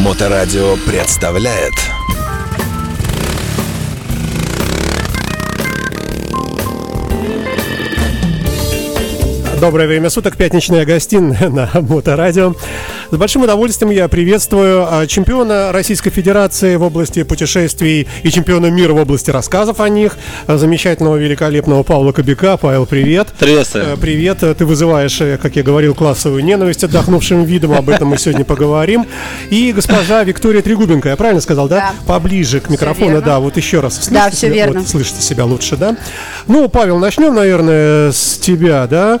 Моторадио представляет Доброе время суток, пятничная гостиная на Моторадио. С большим удовольствием я приветствую а, чемпиона Российской Федерации в области путешествий и чемпиона мира в области рассказов о них, а, замечательного, великолепного Павла Кобяка. Павел, привет. Приветствую. Э, Привет. Ты вызываешь, э, как я говорил, классовую ненависть отдохнувшим видом, об этом мы сегодня поговорим. И госпожа Виктория Трегубенко, я правильно сказал, да? Да. Поближе к микрофону, да, вот еще раз. Слышите Да, всё себя? верно. Вот, слышите себя лучше, да? Ну, Павел, начнем, наверное, с тебя, да?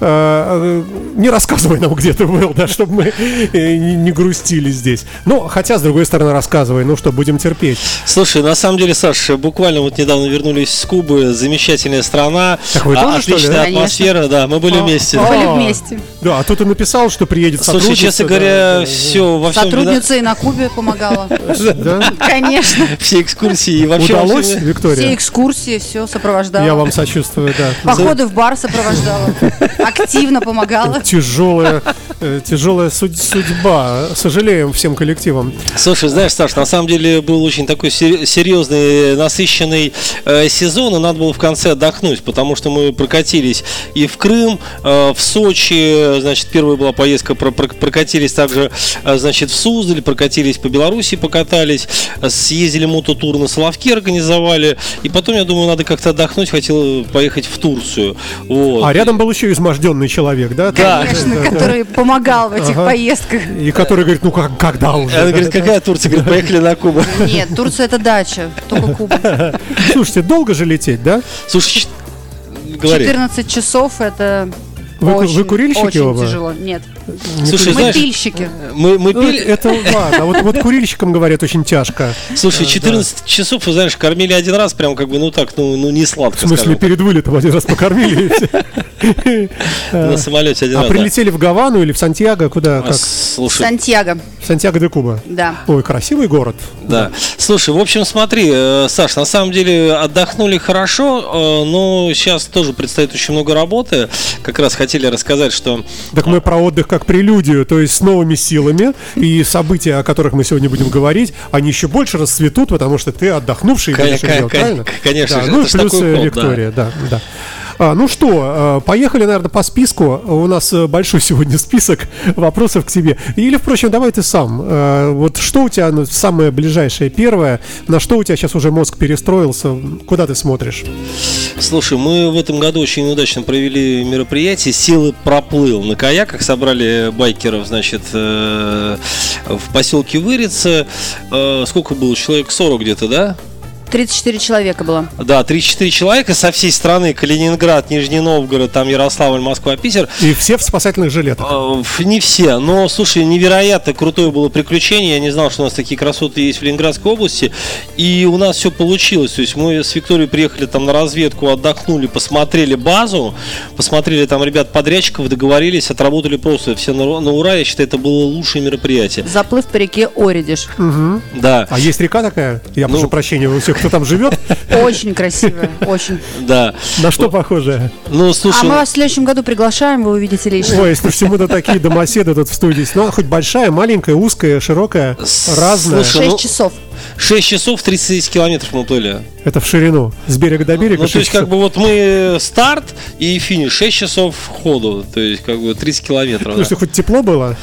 Э, э, Не рассказывай нам, где ты был, да, чтобы мы э, не грустили здесь. Ну, хотя, с другой стороны, рассказывай, ну что, будем терпеть. Слушай, на самом деле, Саш, буквально вот недавно вернулись с Кубы, замечательная страна, Так вы а- тоже, что ли, отличная да? Конечно. атмосфера, да, мы были А, вместе. а. Были вместе. Да, а тут ты написал, что приедет Слушай, сотрудница, честно говоря, да, да. все во всем Сотрудница и на Кубе помогала. Конечно. все экскурсии и вообще во Удалось, всем- Все Виктория? экскурсии, все сопровождала. Я вам сочувствую, да. Походы в бар сопровождала. Активно помогала. Тяжелая, э, тяжелая суд- судьба. Сожалеем всем коллективам. Слушай, знаешь, Саш, на самом деле был очень такой сер- серьезный, насыщенный э, сезон, и надо было в конце отдохнуть, потому что мы прокатились и в Крым, э, в Сочи, значит, первая была поездка, про- про- прокатились также, значит, в Суздаль, прокатились по Беларуси, покатались, съездили мототур на Соловки, организовали, и потом, я думаю, надо как-то отдохнуть, хотел поехать в Турцию. Вот. А рядом был еще изможденный человек, да? Да. Конечно, который помогал в этих Ага. поездках. И который говорит, ну как, когда уже? Она говорит, какая Турция? Говорит, поехали на Кубу. Нет, Турция это дача, только Куба. Слушайте, долго же лететь, да? Слушай, говори. 14 часов это Вы очень, вы курильщики очень оба? тяжело. Нет, Слушай, мы знаешь, пильщики. мы, мы Ну, пили... это ладно. А Вот, вот курильщикам говорят очень тяжко. Слушай, 14 часов, вы знаешь, кормили один раз, прям как бы, ну так, ну, ну не сладко, В смысле, скажем. перед вылетом один раз покормили. На самолете один А раз, да. прилетели в Гавану или в Сантьяго? Куда? А? Слушай, Сантьяго, Сантьяго де Куба. да. Ой, красивый город. да. Слушай, в общем, смотри, э, Саш, на самом деле отдохнули хорошо, э, но сейчас тоже предстоит очень много работы. Как раз хотели рассказать, что Так мы про отдых как прелюдию, то есть с новыми силами. И события, о которых мы сегодня будем говорить, они еще больше расцветут, потому что ты отдохнувший Кон- будешь их кон- делать, конечно Да, же, ну плюс такой ход, Виктория, да, да. А, ну что, э, поехали, наверное, по списку. У нас э, большой сегодня список вопросов к тебе. Или, впрочем, давай ты сам. Э, Вот что у тебя ну, самое ближайшее первое? На что у тебя сейчас уже мозг перестроился? Куда ты смотришь? Слушай, мы в этом году очень удачно провели мероприятие «Силы проплыл». На каяках собрали байкеров, значит, в поселке Вырица. Сколько было? Человек 40 где-то, да? 34 человека было. Да, 3-4 человека со всей страны. Калининград, Нижний Новгород, там Ярославль, Москва, Питер. И все в спасательных жилетах. Э, ф- Не все, но, слушай, невероятно крутое было приключение. Я не знал, что у нас такие красоты есть в Ленинградской области. И у нас все получилось. То есть мы с Викторией приехали там на разведку, отдохнули, посмотрели базу, посмотрели там ребят-подрядчиков, договорились, отработали просто все на, на ура. Я считаю, это было лучшее мероприятие. Заплыв по реке Оридиш. Да, А есть река такая? Я Ну. прошу прощения у всех, кто там живет. Очень красивая, очень. да. На что похоже? Ну, А слушай, мы вас в следующем году приглашаем, вы увидите лично. Ой, если всему-то такие домоседы тут в студии. Ну, она хоть большая, маленькая, узкая, широкая, разная. 6 ну, часов. 6 часов 30 километров мы плыли. Это в ширину, с берега до берега. Ну, то шесть есть, как бы вот мы старт и финиш 6 часов ходу, то есть, как бы 30 километров. да. Слушайте, хоть тепло было,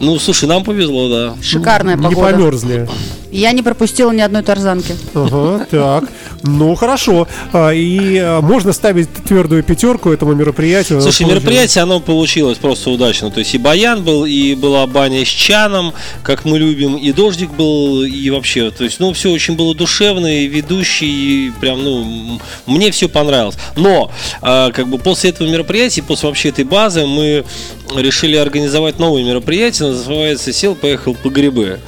Ну, слушай, нам повезло, да. Шикарная не погода. померзли. Я не пропустила ни одной тарзанки. Ага, так. Ну, хорошо. А, И а, можно ставить твердую пятерку этому мероприятию. Слушай, Получилось. мероприятие, оно получилось просто удачно. То есть и баян был, и была баня с чаном, как мы любим, и дождик был, и вообще, то есть, ну, все очень было душевно, и ведущий, и прям, ну, мне все понравилось. Но, а, как бы после этого мероприятия, после вообще этой базы, мы решили организовать новое мероприятие, называется «Сел, поехал по грибы».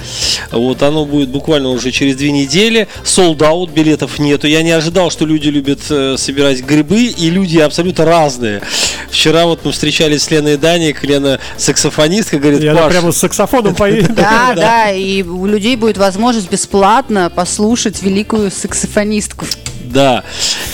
Вот оно будет буквально уже через две недели. Sold out, билетов нету. Я не ожидал, что люди любят э, собирать грибы, и люди абсолютно разные. Вчера вот мы встречались с Леной Даник, Лена саксофонистка, говорит, она Паш, прямо с саксофоном поедет. Да, да, и у людей будет возможность бесплатно послушать великую саксофонистку. Да.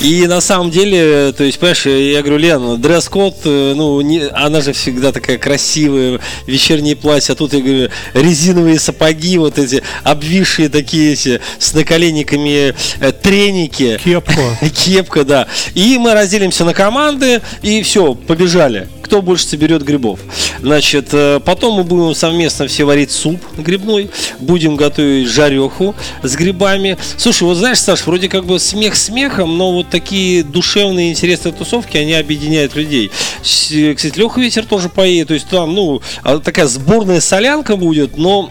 И на самом деле, то есть, понимаешь, я говорю, Лен, дресс-код, э, ну, не, она же всегда такая красивая, вечернее платье, а тут, я говорю, резиновые сапоги, вот эти обвисшие такие эти, с наколенниками э, треники. Кепка. Кепка, да. И мы разделимся на команды, и все, побежали. Кто больше соберет грибов. Значит, э, потом мы будем совместно все варить суп грибной, будем готовить жареху с грибами. Слушай, вот знаешь, Саш, вроде как бы смех смехом, но вот такие душевные интересные тусовки, они объединяют людей. Кстати, Леха Ветер тоже поедет, то есть там, ну, а, такая сборная солянка будет, но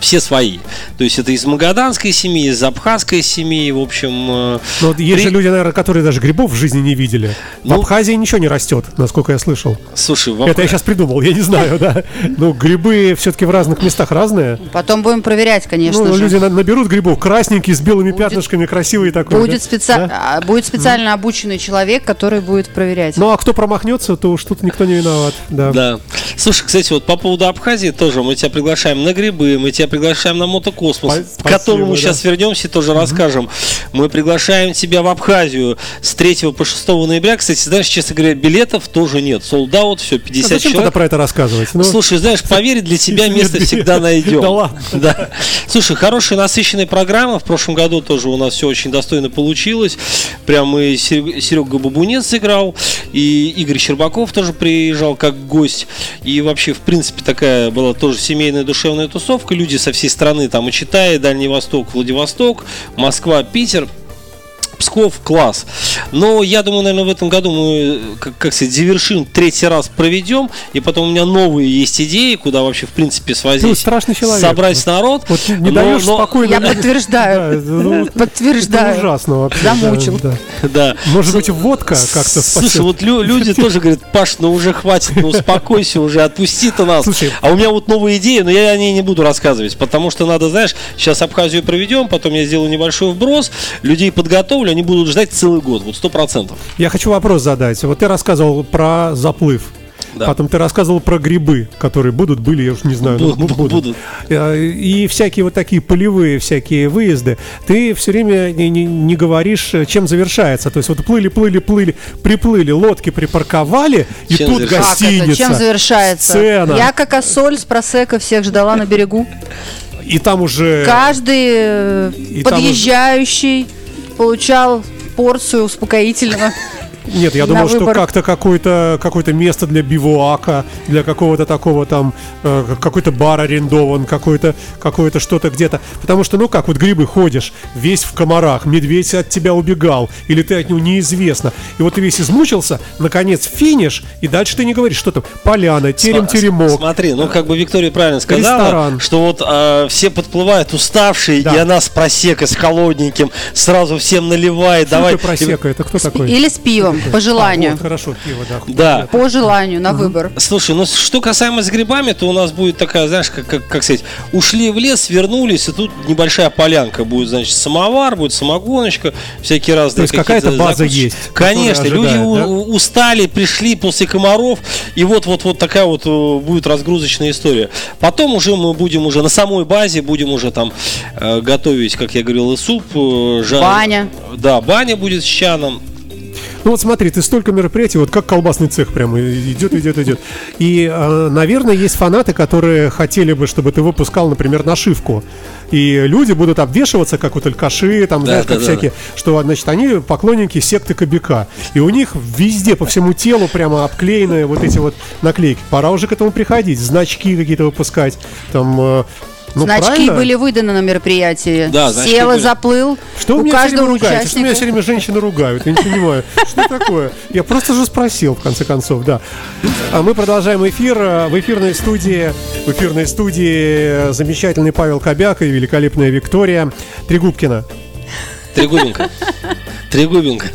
все свои. То есть это из магаданской семьи, из абхазской семьи, в общем... э, Но вот есть при- же люди, наверное, которые даже грибов в жизни не видели. В Ну- Абхазии ничего не растет, насколько я слышал. Слушай, в Это я сейчас придумал, я не знаю, да. Ну, грибы все-таки в разных местах разные. Потом будем проверять, конечно Ну, же. люди на- наберут грибов красненькие, с белыми пятнышками, красивые такой. Будет, да? специ- Да? а, будет специально обученный человек, который будет проверять. Ну, а кто промахнется, то уж тут никто не виноват. Да. Да. Слушай, кстати, вот по поводу Абхазии тоже мы тебя приглашаем на грибы, мы тебя приглашаем на мотокосмос, Спа- к которому спасибо, сейчас да. вернемся и тоже расскажем. Мы приглашаем тебя в Абхазию с 3 по 6 ноября. Кстати, знаешь, честно говоря, билетов тоже нет. Солдаут, все, А 50 зачем тогда человек. про это рассказывать? Ну, Слушай, знаешь, поверь, для тебя место всегда найдем. Да ладно. Да. Слушай, хорошая насыщенная программа. В прошлом году тоже у нас все очень достойно получилось. Прям и Серега Бабунец сыграл, и Игорь Щербаков тоже приезжал как гость. И вообще, в принципе, такая была тоже семейная душевная тусовка. Люди со всей страны, там и Читай, Дальний Восток, Владивосток, Москва, Питер. Псков класс. Но я думаю, наверное, в этом году мы, как, как сказать, завершим, третий раз проведем, и потом у меня новые есть идеи, куда вообще, в принципе, Ты свозить, страшный человек. собрать народ. Вот не Но- даешь но- спокойно. Я Да, подтверждаю. Подтверждаю. ужасно вообще. Замучил. да. Да. Может быть, водка как-то Слушай, вот лю- люди тоже говорят, Паш, ну уже хватит, ну успокойся уже, отпусти ты нас. А у меня вот новая идея, но я о ней не буду рассказывать, потому что надо, знаешь, сейчас Абхазию проведем, потом я сделаю небольшой вброс, людей подготовлю, они будут ждать целый год, вот сто процентов. Я хочу вопрос задать. Вот ты рассказывал про заплыв. Да. Потом ты рассказывал про грибы, которые будут, были, я уж не знаю, ну, Будут, будут. будут. Э, И всякие вот такие полевые всякие выезды. Ты все время не, не- не говоришь, чем завершается. То есть вот плыли, плыли, плыли, приплыли, лодки припарковали, и Чем тут завершается? Как это? гостиница. Чем завершается? Сцена. Я как осоль с просека всех ждала на берегу. И там уже... Каждый э, И там подъезжающий получал порцию успокоительного. Нет, я думал, что как-то какое-то какое место для бивуака, для какого-то такого там, э, какой-то бар арендован, какой-то какое-то что-то где-то. Потому что, ну как, вот грибы ходишь, весь в комарах, медведь от тебя убегал, или ты от него неизвестно. И вот ты весь измучился, наконец финиш, и дальше ты не говоришь, что там, поляна, терем-теремок. Смотри, ну как бы Виктория правильно сказала, Ресторан. что вот а, все подплывают уставшие, Да. и она с просекой, с холодненьким, сразу всем наливает. Что давай. просека? Это кто такой? Или с пивом, по А, желанию. вот, хорошо, пиво, да. Да. По желанию, на выбор. Слушай, ну что касаемо с грибами, то у нас будет такая, знаешь, как, как, как сказать, ушли в лес, вернулись, и тут небольшая полянка будет, значит, самовар, будет самогоночка, всякие разные. То есть какая-то база закуски. есть, Конечно, люди ожидает, у- да? устали, пришли после комаров, и вот вот вот такая вот э, будет разгрузочная история. Потом уже мы будем уже на самой базе будем уже там э, готовить, как я говорил, и суп, э, жар- Баня. Да, баня будет с чаном. Ну вот смотри, ты столько мероприятий, вот как колбасный цех прямо идет, идет, идет. И, э, наверное, есть фанаты, которые хотели бы, чтобы ты выпускал, например, нашивку. И люди будут обвешиваться, как вот алькаши, там, Да, знаешь, да, как да, всякие, что, значит, они поклонники секты Кобяка. И у них везде, по всему телу прямо обклеены вот эти вот наклейки. Пора уже к этому приходить, значки какие-то выпускать. Там, э, ну, Значки правильно? были выданы на мероприятии. Да, значки Сел и были. заплыл. Что вы у меня время каждого ругаете? Что меня все участника. время женщины ругают? Я не понимаю. Что такое? Я просто же спросил, в конце концов, да. А мы продолжаем эфир. В эфирной студии, в эфирной студии замечательный Павел Кобяк и великолепная Виктория Трегубкина. Трегубенко. Трегубенко.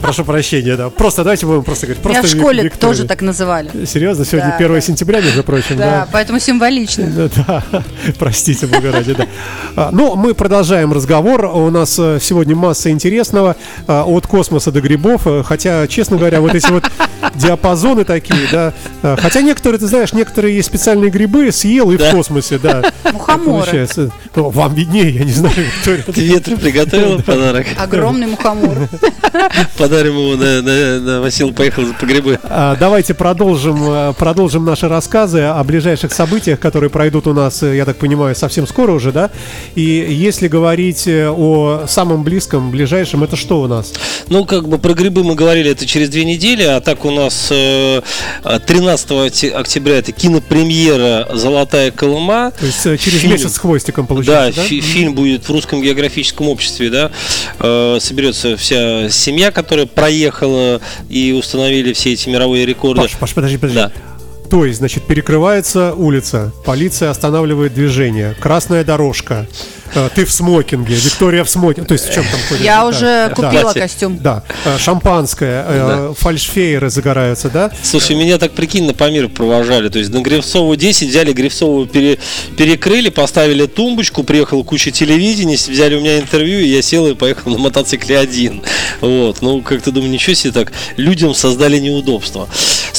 Прошу прощения, да. Просто давайте будем просто говорить. Меня Просто в школе Виктория. тоже так называли. Серьезно? Сегодня Да, 1 да. сентября, между прочим, Да, да? поэтому символично. Да, да, простите, бога ради, да. А, Ну, мы продолжаем разговор. У нас э, сегодня масса интересного а, от космоса до грибов. Э, Хотя, честно говоря, вот эти вот диапазоны такие, да. а, Хотя некоторые, ты знаешь, некоторые есть специальные грибы, съел и в Да. космосе, да. Мухоморы. Получается. Ну, Вам виднее, я не знаю, Виктория. Ты ветру приготовила подарок? Огромный мухомор. Подарим его на, на, на Васил поехал по грибы. А, Давайте продолжим, э, продолжим наши рассказы о ближайших событиях, которые пройдут у нас, э, я так понимаю, совсем скоро уже, да? И если говорить э, о самом близком, ближайшем, это что у нас? Ну, как бы про грибы мы говорили, это через две недели, а так у нас э, 13 оте- октября это кинопремьера «Золотая Колыма». То есть через Фильм. месяц с хвостиком Да, получается, да? фи- фильм будет в русском географическом обществе, да, соберется вся семья, которая проехала и установили все эти мировые рекорды. Паш, Паш, подожди, подожди. Да. То есть, значит, перекрывается улица, полиция останавливает движение, красная дорожка, э, ты в смокинге, Виктория в смокинге, то есть в чем там ходишь? Я Да, уже да, купила Кстати, костюм. Да, э, шампанское, э, фальшфейеры загораются, да? Слушай, меня так прикинь, на Памир провожали. То есть на Грифцову 10 взяли Грифцову, пере- перекрыли, поставили тумбочку, приехала куча телевидения, с- взяли у меня интервью, и я сел и поехал на мотоцикле один. Вот, ну как-то думаю, ничего себе так, людям создали неудобства.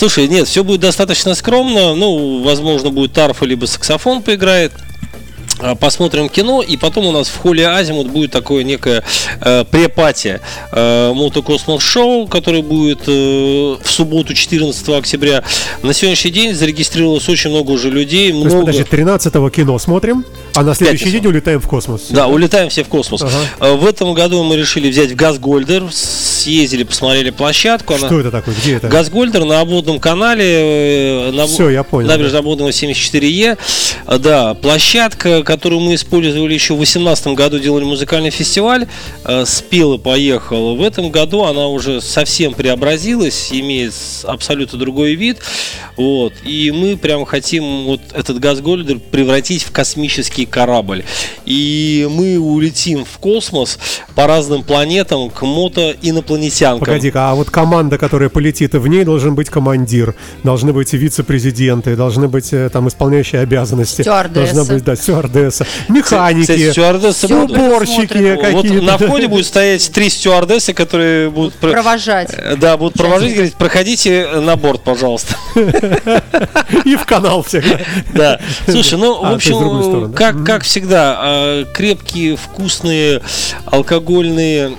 Слушай, нет, все будет достаточно скромно, ну, возможно, будет тарфа либо саксофон поиграет. А, Посмотрим кино, и потом у нас в холле Азимут будет такое некое э, препати э, мотокосмос шоу, которое будет э, в субботу 14 октября. На сегодняшний день зарегистрировалось очень много уже людей, То есть, много. подожди, 13-го кино смотрим, а на следующий Пятницу. день улетаем в космос. Да, улетаем все в космос. Ага. Э, В этом году мы решили взять Газгольдер, съездили, посмотрели площадку. она- Что это такое? Где это? Газгольдер на обводном канале. э, на- Всё, я понял, Набережная обводного 74Е. А, Да, площадка, которую мы использовали еще в 2018 году, делали музыкальный фестиваль. э, Спела, поехала. В этом году она уже совсем преобразилась, имеет абсолютно другой вид. Вот. И мы прям хотим вот этот Газгольдер превратить в космический корабль. И мы улетим в космос по разным планетам к мото-инопланетянкам. Погоди-ка, а вот команда, которая полетит, в ней должен быть командир, должны быть вице-президенты, должны быть э, там исполняющие обязанности. Стюардесса. Должна быть, да, стюардесса, механики, Кстати, стюардессы будут. уборщики предусмотрено. Вот какие-то. на входе будет стоять три стюардессы, которые будут про- Провожать. Э, Да, будут провожать, говорить, проходите на борт, пожалуйста. И в канал всех. да. Слушай, ну, А, в другую общем? Как, как всегда, э, крепкие, вкусные, алкогольные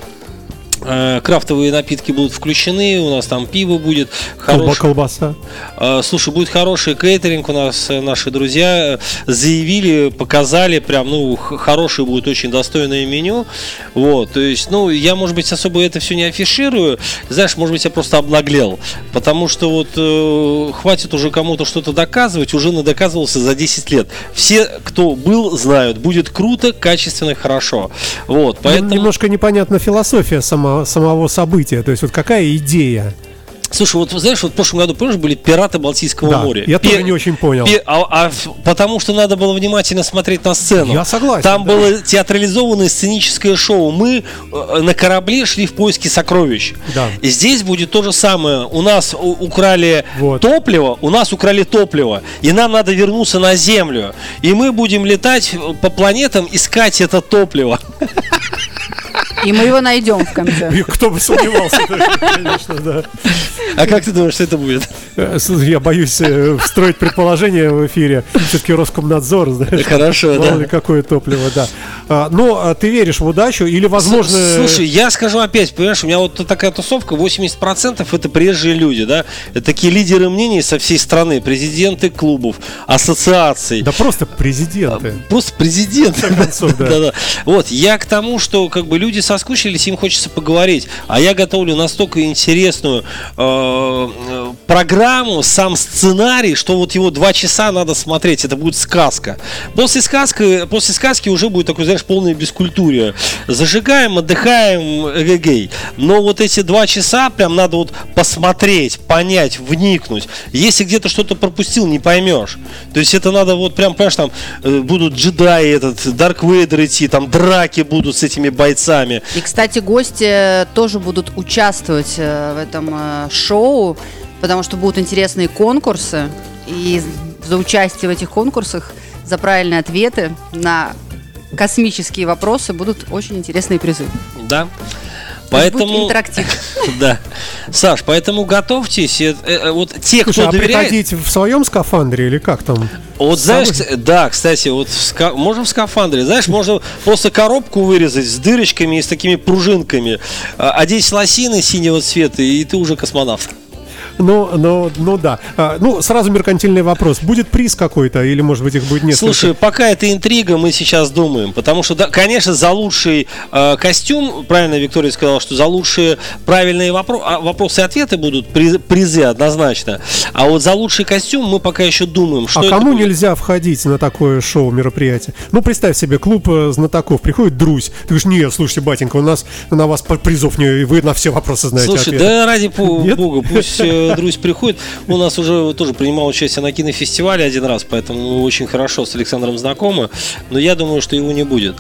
крафтовые напитки будут включены, у нас там пиво будет, Колба- хорош- Колбаса. Э, Слушай, будет хороший кейтеринг у нас, э, наши друзья э, заявили, показали, прям, ну, хорошее будет очень достойное меню, вот, то есть, ну, я, может быть, особо это все не афиширую, знаешь, может быть, я просто обнаглел, потому что вот э, хватит уже кому-то что-то доказывать, уже надоказывался за 10 лет, все, кто был, знают, будет круто, качественно, хорошо, вот, поэтому... Немножко непонятна философия сама, самого события. То есть вот какая идея? Слушай, вот знаешь, вот в прошлом году, помнишь, были пираты Балтийского Да, моря. я тоже Пе- не очень понял. пе- а- а потому что надо было внимательно смотреть на сцену. Я согласен, Там да. было театрализованное сценическое шоу. Мы э, на корабле шли в поиске сокровищ. Да. И здесь будет то же самое. У нас украли Вот. топливо, у нас украли топливо, и нам надо вернуться на Землю. И мы будем летать э, по планетам, искать это топливо. И мы его найдем в конце. Кто бы сомневался, конечно, да. А как ты думаешь, что это будет? Э, Я боюсь э, встроить предположение в эфире. Все-таки Роскомнадзор, знаешь. Хорошо, да. ли какое топливо, да. А, Но а, ты веришь в удачу или, возможно... Слушай, я скажу опять, понимаешь, у меня вот такая тусовка, 80% это приезжие люди, да? Это такие лидеры мнений со всей страны, президенты клубов, ассоциаций. Да просто президенты. Просто президент. концов, да. Да-да. Вот, я к тому, что как бы люди соскучились, им хочется поговорить. А я готовлю настолько интересную, э, э, программу, сам сценарий, что вот его два часа надо смотреть, это будет сказка. После сказки, после сказки уже будет такой, знаешь, полное бескультурие. Зажигаем, отдыхаем, эгегей. Но вот эти два часа прям надо вот посмотреть, понять, вникнуть. Если где-то что-то пропустил, не поймешь. То есть это надо вот прям, понимаешь, там э, будут джедаи, этот, Дарк Вейдер идти, там драки будут с этими бойцами. И, кстати, гости тоже будут участвовать э, в этом э, шоу, потому что будут интересные конкурсы. И за участие в этих конкурсах, за правильные ответы на космические вопросы будут очень интересные призы. Да. Поэтому, интерактив. да, Саш, поэтому готовьтесь. Э, э, Вот те, Слушай, кто а доверяет, приходить в своем скафандре или как там? Вот знаешь, да, кстати, вот в ска- можно в скафандре, знаешь, можно просто коробку вырезать с дырочками и с такими пружинками, а, одеть лосины синего цвета, и ты уже космонавт. Ну, ну, ну да. А, ну, сразу меркантильный вопрос. Будет приз какой-то или, может быть, их будет несколько? Слушай, пока это интрига, мы сейчас думаем, потому что, да, конечно, за лучший э, костюм, правильно Виктория сказала, что за лучшие правильные вопро- а, вопросы и ответы будут приз- призы однозначно, а вот за лучший костюм мы пока еще думаем, что а кому будет. нельзя входить на такое шоу, мероприятие? Ну, представь себе, клуб э, знатоков, приходит Друзь. Ты говоришь, нет, слушайте, батенька, у нас на вас призов не, вы на все вопросы знаете Слушай, ответы». да ради Нет? бога, пусть э, Друзь приходит. У нас уже тоже принимал участие на кинофестивале один раз, поэтому мы очень хорошо с Александром знакомы, но я думаю, что его не будет.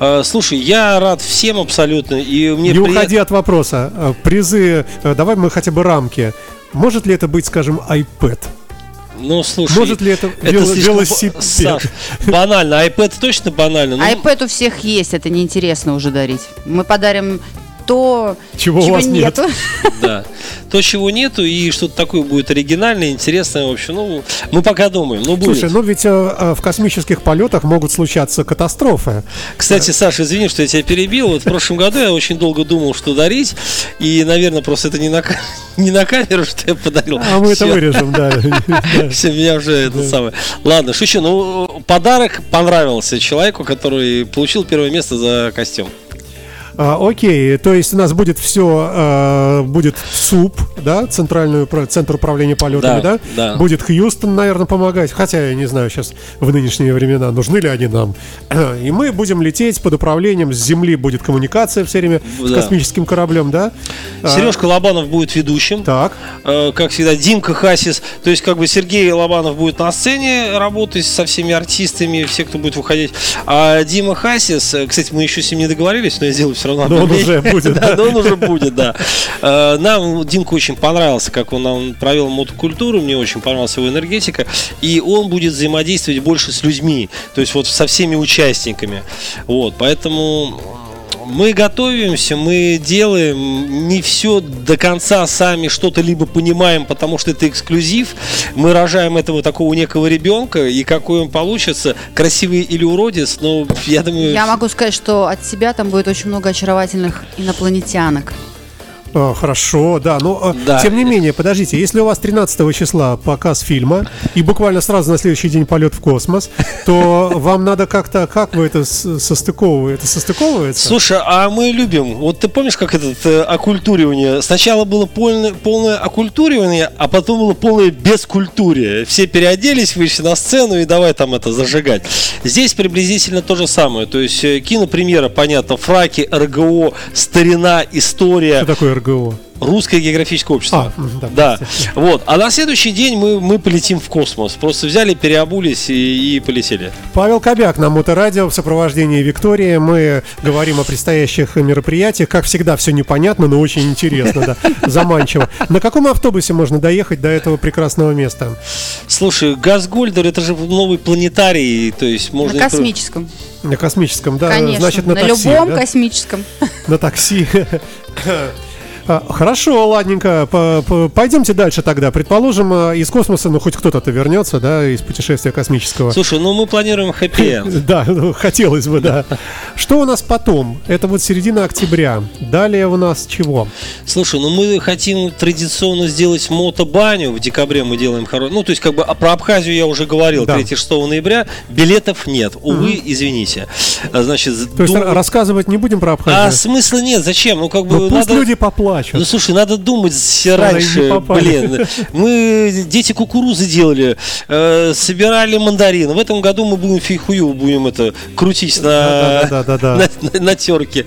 Э, Слушай, я рад всем абсолютно, и мне Не приятно- уходи от вопроса. Э, Призы, э, давай мы хотя бы рамки. Может ли это быть, скажем, iPad? Ну, слушай, Может ли это это вело- слишком велосипед? Саш, банально, iPad точно банально. ну, iPad у всех есть, это неинтересно уже дарить. Мы подарим то, Чего у вас нет. нету. Да. То, чего нету, и что-то такое будет оригинальное, интересное, в общем, ну, мы пока думаем, ну, будет. Слушай, ну ведь э, э, в космических полетах могут случаться катастрофы. Кстати, Саша, извини, что я тебя перебил. Вот в прошлом году я очень долго думал, что дарить. И, наверное, просто это не на, не на камеру, что я подарил. А мы это Всё. вырежем, да. Да. Все, меня уже это самое. Ладно, шучу. Ну, подарок понравился человеку, который получил первое место за костюм. А, окей, то есть у нас будет все, будет СУП, да, центральную центр управления полетами, Да, да? да. Будет Хьюстон, наверное, помогать, хотя я не знаю сейчас в нынешние времена нужны ли они нам. И мы будем лететь под управлением с Земли будет коммуникация все время с Да. космическим кораблем, да? А, Сережка Лобанов будет ведущим. Так. Э, Как всегда, Димка Хасис. То есть, как бы Сергей Лобанов будет на сцене работать со всеми артистами, все, кто будет выходить. А Дима Хасис, э, кстати, мы еще с ним не договорились, но я сделаю все равно. Но он объявление. уже будет, Да, но он уже будет, да. Нам Димка очень понравился, как он нам провел мотокультуру, мне очень понравилась его энергетика. И он будет взаимодействовать больше с людьми, то есть вот со всеми участниками. Вот, поэтому мы готовимся, мы делаем не все до конца сами что-то либо понимаем, потому что это эксклюзив. Мы рожаем этого такого некого ребенка, и какой он получится, красивый или уродец, но я думаю... Я могу сказать, что от себя там будет очень много очаровательных инопланетянок. А, Хорошо, да, но э, Да. тем не менее, подождите, если у вас 13 числа показ фильма и буквально сразу на следующий день полет в космос, то вам надо как-то, как вы это состыковываете? Это состыковывается? Слушай, а мы любим. Вот ты помнишь, как этот э, оккультуривание? Сначала было полное, полное оккультуривание, а потом было полное бескультурие. Все переоделись, вышли на сцену и давай там это зажигать. Здесь приблизительно то же самое. То есть э, кинопремьера, понятно, фраки, РГО, старина, история. Что такое РГО? Русское географическое общество. А, да, да. Вот. А на следующий день мы, мы полетим в космос. Просто взяли, переобулись и, и полетели. Павел Кобяк на Моторадио в сопровождении Виктории. Мы говорим о предстоящих мероприятиях. Как всегда, все непонятно, но очень интересно, да, заманчиво. На каком автобусе можно доехать до этого прекрасного места? Слушай, Газгольдер это же новый планетарий, то есть можно. на космическом. На космическом, да, Конечно. значит, на, на такси. любом да? космическом. На такси. А, Хорошо, ладненько. Пойдемте дальше тогда. Предположим, а, из космоса, ну, хоть кто-то вернется, да, из путешествия космического. Слушай, ну мы планируем хэппи-энд. Да, ну, хотелось бы, да. Что у нас потом? Это вот середина октября. Далее у нас чего? Слушай, ну мы хотим традиционно сделать мотобаню. В декабре мы делаем хороший. Ну, то есть, как бы а про Абхазию я уже говорил, Да. 3-6 ноября. Билетов нет. Увы, извините. А, Значит, То есть рассказывать не будем про А Абхазию? смысла нет, зачем? Ну, как бы Ну, пусть люди поплачут. Плачут. Ну слушай, надо думать с- Надо и не раньше, блин. Мы дети кукурузы делали, э, собирали мандарины. В этом году мы будем фейхую будем это крутить на, Да-да-да-да-да. на, на- на терке.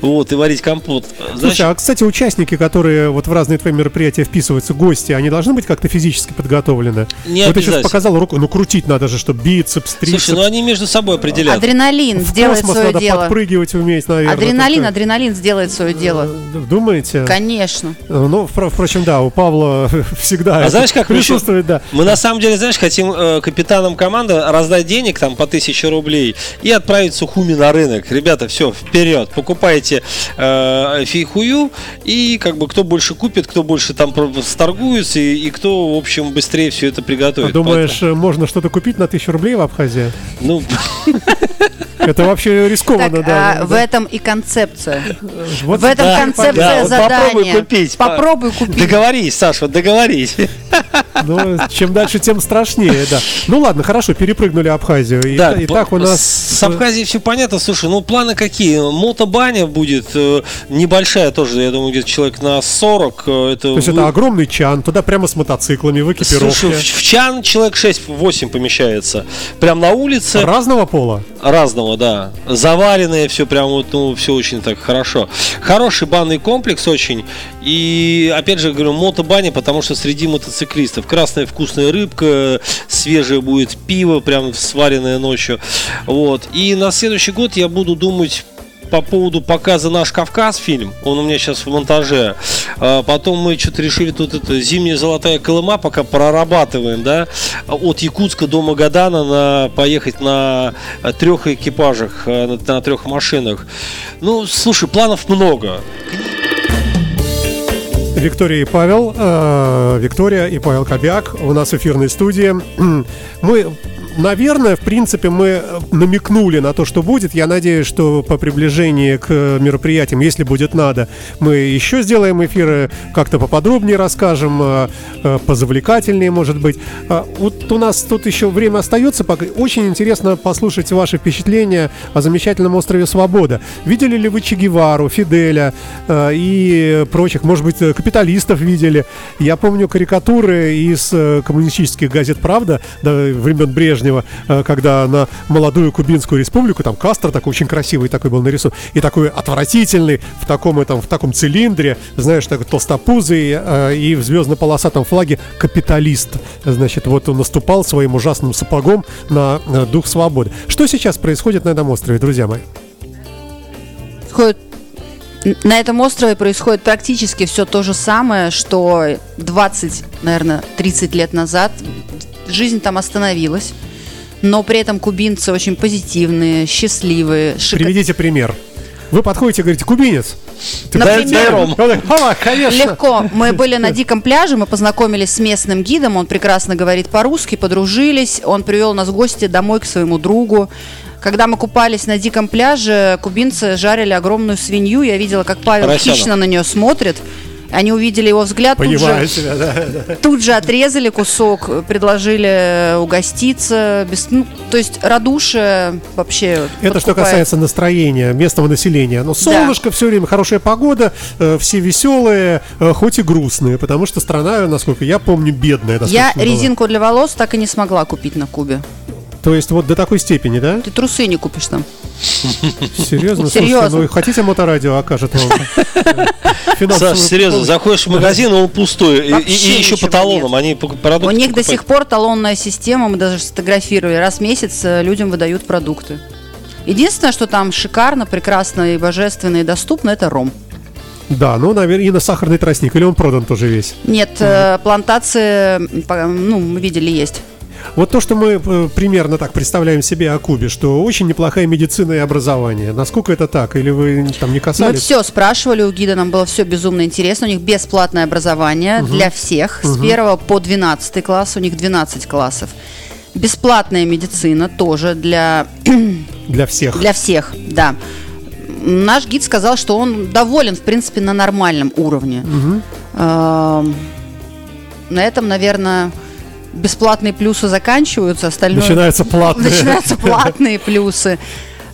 Вот, и варить компот. Слушай, Знаешь, а, кстати, участники, которые вот в разные твои мероприятия вписываются, гости, они должны быть как-то физически подготовлены? Не вот ты сейчас показал руку, ну крутить надо же, чтобы бицепс, трицепс. слушай, ну они между собой определяют. Адреналин в сделает космос свое надо дело. подпрыгивать уметь, наверное. Адреналин, такое. адреналин сделает свое дело. Э, Конечно. Э, Ну, впро- впрочем, да, у Павла всегда А знаешь, как присутствует, да. Мы на самом деле, знаешь, хотим э, капитанам команды раздать денег там по 1000 рублей и отправить Сухуми на рынок. Ребята, все, вперед, покупайте э, фейхую и как бы кто больше купит, кто больше там сторгуется и, и кто, в общем, быстрее все это А приготовит. Думаешь, э, можно что-то купить на тысячу рублей в Абхазии? Поэтому, ну, Это вообще рискованно, Так, да. а да. в этом и концепция. Вот в этом да, концепция да, вот задания. попробуй купить. Попробуй купить. договорись, Саша, договорись. Ну, чем дальше, тем страшнее, да. Ну ладно, хорошо, перепрыгнули Абхазию. И, Да, и по- так у нас... С Абхазией все понятно. Слушай, ну планы какие? Мотобаня будет э, небольшая тоже, я думаю, где-то человек на 40. э, Это То есть вы- это огромный чан, туда прямо с мотоциклами, в экипировке. Слушай, в, в чан человек 6-8 помещается. Прям на улице. Разного пола? Разного, да. Заваленное все прям вот, ну, все очень так хорошо. Хороший банный комплекс очень. И, опять же, говорю, мотобаня, потому что среди мотоциклистов красная вкусная рыбка, свежее будет пиво, прям сваренное ночью. Вот. И на следующий год я буду думать по поводу показа «Наш Кавказ» фильм, он у меня сейчас в монтаже. А Потом мы что-то решили тут это «Зимняя золотая Колыма» пока прорабатываем, да, от Якутска до Магадана на, поехать на трех экипажах, э, на, на трех машинах. Ну, слушай, планов много. Виктория и Павел, э, Виктория и Павел Кобяк у нас в эфирной студии. Мы, наверное, в принципе, мы намекнули на то, что будет. Я надеюсь, что по приближении к мероприятиям, если будет надо, мы еще сделаем эфиры, как-то поподробнее расскажем, э, э, позавлекательнее, может быть. А Вот у нас тут еще время остается. Очень интересно послушать ваши впечатления о замечательном острове Свобода. Видели ли вы Че Гевару, Фиделя э, и прочих, может быть, э, капиталистов видели? Я помню карикатуры из э, коммунистических газет «Правда» времен Брежнева, э, когда на молодую Кубинскую республику, там Кастро такой очень красивый такой был нарисован, и такой отвратительный в таком, этом, в таком цилиндре, знаешь, такой толстопузый э, и в звездно-полосатом флаге капиталист. Значит, вот он наступал своим ужасным сапогом на, э, дух свободы. Что сейчас происходит на этом острове, друзья мои? Происходит- На этом острове происходит практически все то же самое, что 20, наверное, 30 лет назад. Жизнь там остановилась, но при этом кубинцы очень позитивные, счастливые. шика- Приведите пример. Вы подходите и говорите, кубинец. Ты Например. Легко. Мы были на диком пляже, мы познакомились с местным гидом, он прекрасно говорит по-русски, подружились, он привел нас в гости домой к своему другу. Когда мы купались на диком пляже, кубинцы жарили огромную свинью, я видела, как Павел Поросенок. хищно на нее смотрит. Они увидели его взгляд, тут же, себя, да. тут же отрезали кусок, предложили угоститься. Без, ну, то есть радушие вообще Это что подкупает. касается настроения местного населения. Но солнышко все время, хорошая погода, э, все веселые, э, хоть и грустные, потому что страна, насколько я помню, бедная. Я резинку для волос так и не смогла купить на Кубе. То есть вот до такой степени, да? Ты трусы не купишь там. Серьезно? Слушайте, Серьезно. ну хотите моторадио окажет вам? Саш, серьезно, помощь? заходишь в магазин, он пустой. И- еще по талонам. Они пок- У продукты них до сих пор талонная система, мы даже сфотографировали. Раз в месяц э, людям выдают продукты. Единственное, что там шикарно, прекрасно и божественно и доступно, это ром. Да, ну, наверное, и на сахарный тростник. Или он продан тоже весь? Нет, э, плантации, ну, мы видели, есть. Вот то, что мы э, примерно так представляем себе о Кубе, что очень неплохая медицина и образование. Насколько это так? Или вы там не Мы касались? все спрашивали у гида, нам было все безумно интересно. У них бесплатное образование для всех. С 1 по 12 класс, у них 12 классов. Бесплатная медицина тоже для Для всех. Для всех, да. Наш гид сказал, что он доволен, в принципе, на нормальном уровне. Эм, На этом, наверное, бесплатные плюсы заканчиваются, остальное... Начинается платное. Начинаются платные плюсы.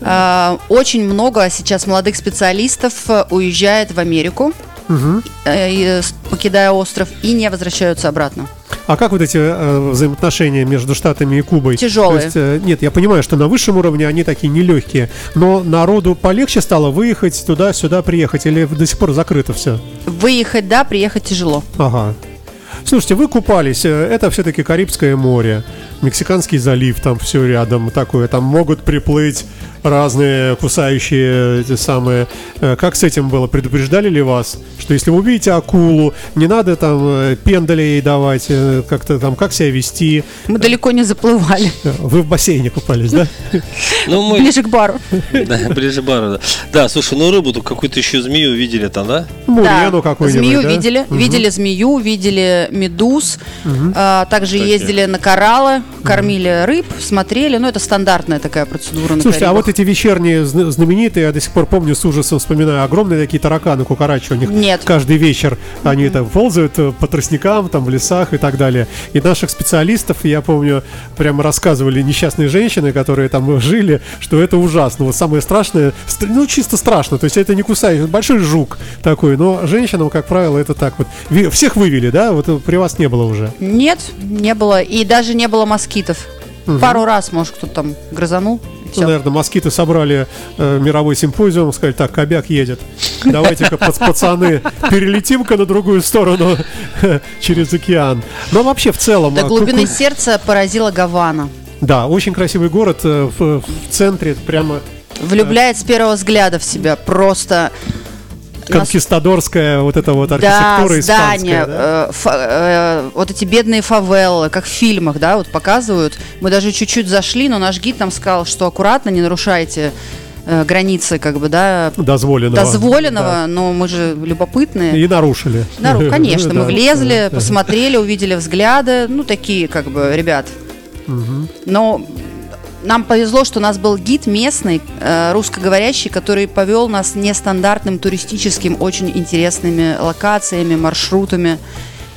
Э, Очень много сейчас молодых специалистов э, уезжает в Америку э, э, покидая остров, и не возвращаются обратно. А как вот эти э, взаимоотношения между Штатами и Кубой? Тяжелые. Есть, э, нет, я понимаю, что на высшем уровне они такие нелегкие, но народу полегче стало выехать туда-сюда, приехать, или до сих пор закрыто все? Выехать, да, приехать тяжело. Ага. Слушайте, вы купались, э, это все-таки Карибское море, Мексиканский залив, там все рядом такое, там могут приплыть разные кусающие эти самые. Э, Как с этим было? Предупреждали ли вас, что если вы увидите акулу, не надо там э, пендалей давать, э, как-то там, как себя вести? Мы далеко не заплывали. Вы в бассейне купались, да? Ну, мы... Ближе к бару. Да, ближе бара, да. Да, слушай, ну рыбу-то какую-то еще змею видели там, да? Мурену какую-нибудь, змею видели, видели змею, видели медуз, а, также ездили на кораллы, кормили рыб, смотрели, ну это стандартная такая процедура Слушайте, а вот эти вечерние зна- знаменитые, я до сих пор помню с ужасом, вспоминаю, огромные такие тараканы, кукарачи у них. Нет. Каждый вечер они там ползают э, по тростникам, там в лесах и так далее. И наших специалистов, я помню, прямо рассказывали несчастные женщины, которые там жили, что это ужасно. Вот самое страшное, стр- ну чисто страшно, то есть это не кусающий, большой жук такой, но женщинам, как правило, это так вот. Всех вывели, да? Вот э, при вас не было уже. Нет, не было, и даже не было москитов. Пару раз, может, кто-то там грызанул. Ну, наверное, москиты собрали э, мировой симпозиум, сказали, так, кобяк едет. Давайте-ка, пац- пацаны, перелетим-ка на другую сторону через океан. Но вообще в целом... До а, глубины сердца поразила Гавана. Да, очень красивый город э, в, в центре, прямо Влюбляет с первого взгляда в себя. Просто конкистадорская вот эта вот Да, архитектура здания, испанская. да? э, э, вот эти бедные фавелы, как в фильмах, да, вот показывают. Мы даже чуть-чуть зашли, но наш гид нам сказал, что аккуратно, не нарушайте э, границы, как бы, да, Дозволенного. дозволенного, но мы же Да. любопытные. И нарушили. Нару- конечно, мы Да, влезли, да. посмотрели, увидели взгляды, ну, такие, как бы, ребят. Но нам повезло, что у нас был гид местный, э, русскоговорящий, который повел нас нестандартным туристическим, очень интересными локациями, маршрутами.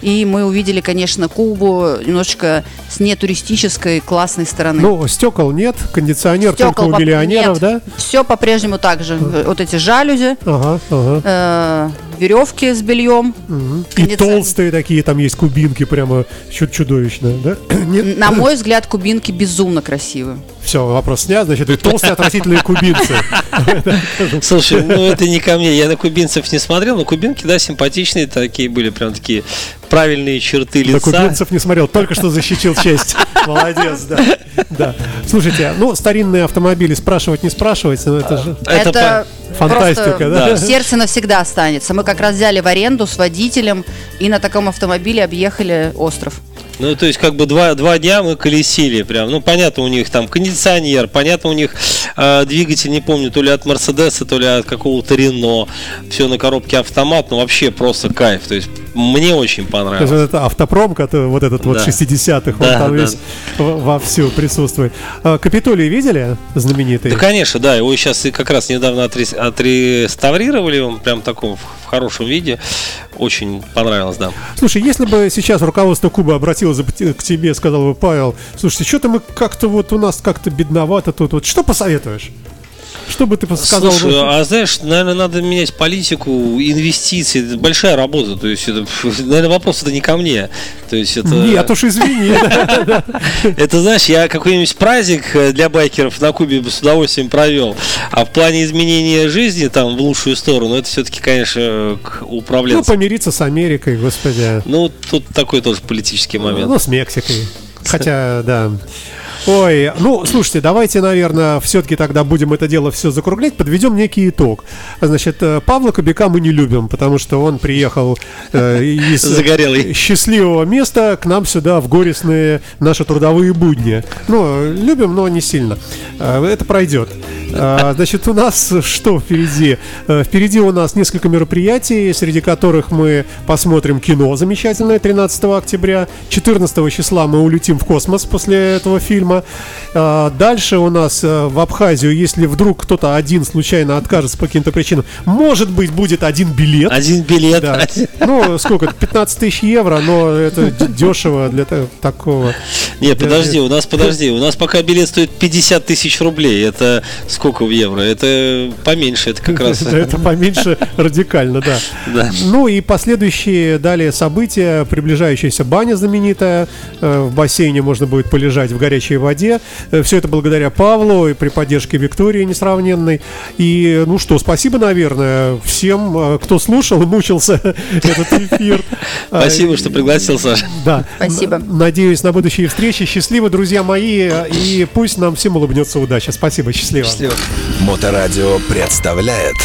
И мы увидели, конечно, Кубу немножечко с нетуристической классной стороны. Ну, стекол нет, кондиционер только у поп- миллионеров, да? Все по-прежнему так же. Вот эти жалюзи, Ага, ага. э, веревки с бельем. И кондиционер. толстые такие, там есть кубинки, прямо чуть чудовищно, да? Нет? На мой взгляд, кубинки безумно красивые. Все, вопрос снят, значит, и толстые отвратительные кубинцы. Слушай, ну это не ко мне. Я на кубинцев не смотрел, но кубинки, да, симпатичные такие были, прям такие правильные черты На лица. кубинцев не смотрел, только что защитил честь. Молодец, да. да. Слушайте, ну, старинные автомобили спрашивать, не спрашивать, но это же... Это Это, Фантастика, просто да? в сердце навсегда останется. Мы как раз взяли в аренду с водителем и на таком автомобиле объехали остров. Ну, то есть, как бы два, два дня мы колесили прям. Ну, понятно, у них там кондиционер, понятно, у них э, двигатель, не помню, то ли от Мерседеса, то ли от какого-то Рено. Все на коробке автомат, ну, вообще просто кайф. То есть, мне очень То есть понравилось. вот это автопром, который, вот этот вот Да. 60-х, он Да, там да. весь во- вовсю присутствует. А, Капитолий видели знаменитый? Да, конечно, да, его сейчас и как раз недавно отрес- отреставрировали, он прям таком хорошем виде. Очень понравилось, да. Слушай, если бы сейчас руководство Кубы обратилось к тебе, сказал бы, Павел, слушайте, что-то мы как-то вот у нас как-то бедновато тут, вот что посоветуешь? Что бы ты сказал? Слушай, а знаешь, наверное, надо менять политику, инвестиции. Это большая работа. То есть, это, наверное, вопрос это не ко мне. То есть, это, Нет уж, извини. это, знаешь, я какой-нибудь праздник э, для байкеров на Кубе бы с удовольствием провел. А в плане изменения жизни там в лучшую сторону, это все-таки, конечно, к Ну, помириться с Америкой, господи. Ну, тут такой тоже политический момент. Ну, с Мексикой. Хотя, да. Ой, ну, слушайте, давайте, наверное, все-таки тогда будем это дело все закруглять, подведем некий итог. Значит, э, Павла Кобяка мы не любим, потому что он приехал э, из Загорелый. счастливого места к нам сюда в горестные наши трудовые будни. Ну, любим, но не сильно. Э, Это пройдет. А, Значит, у нас что впереди? Э, Впереди у нас несколько мероприятий, среди которых мы посмотрим кино замечательное 13 октября. 14 числа мы улетим в космос после этого фильма. А, Дальше у нас э, в Абхазию, если вдруг кто-то один случайно откажется по каким-то причинам, может быть, будет один билет. Один билет. Да. один- Ну, сколько? 15 тысяч евро, но это дешево для та- такого. Не, подожди, у нас подожди, у нас пока билет стоит 50 тысяч рублей. Это Сколько в евро? Это поменьше, это как раз... Это поменьше радикально, да. Да. Ну и последующие далее события, приближающаяся баня знаменитая, э, в бассейне можно будет полежать в горячей воде. Все это благодаря Павлу и при поддержке Виктории несравненной. И ну что, спасибо, наверное, всем, э, кто слушал и мучился этот эфир. Спасибо, что пригласил, Саша. Да. Спасибо. Надеюсь на будущие встречи. Счастливо, друзья мои, и пусть нам всем улыбнется удача. Спасибо, счастливо. Счастливо. Моторадио представляет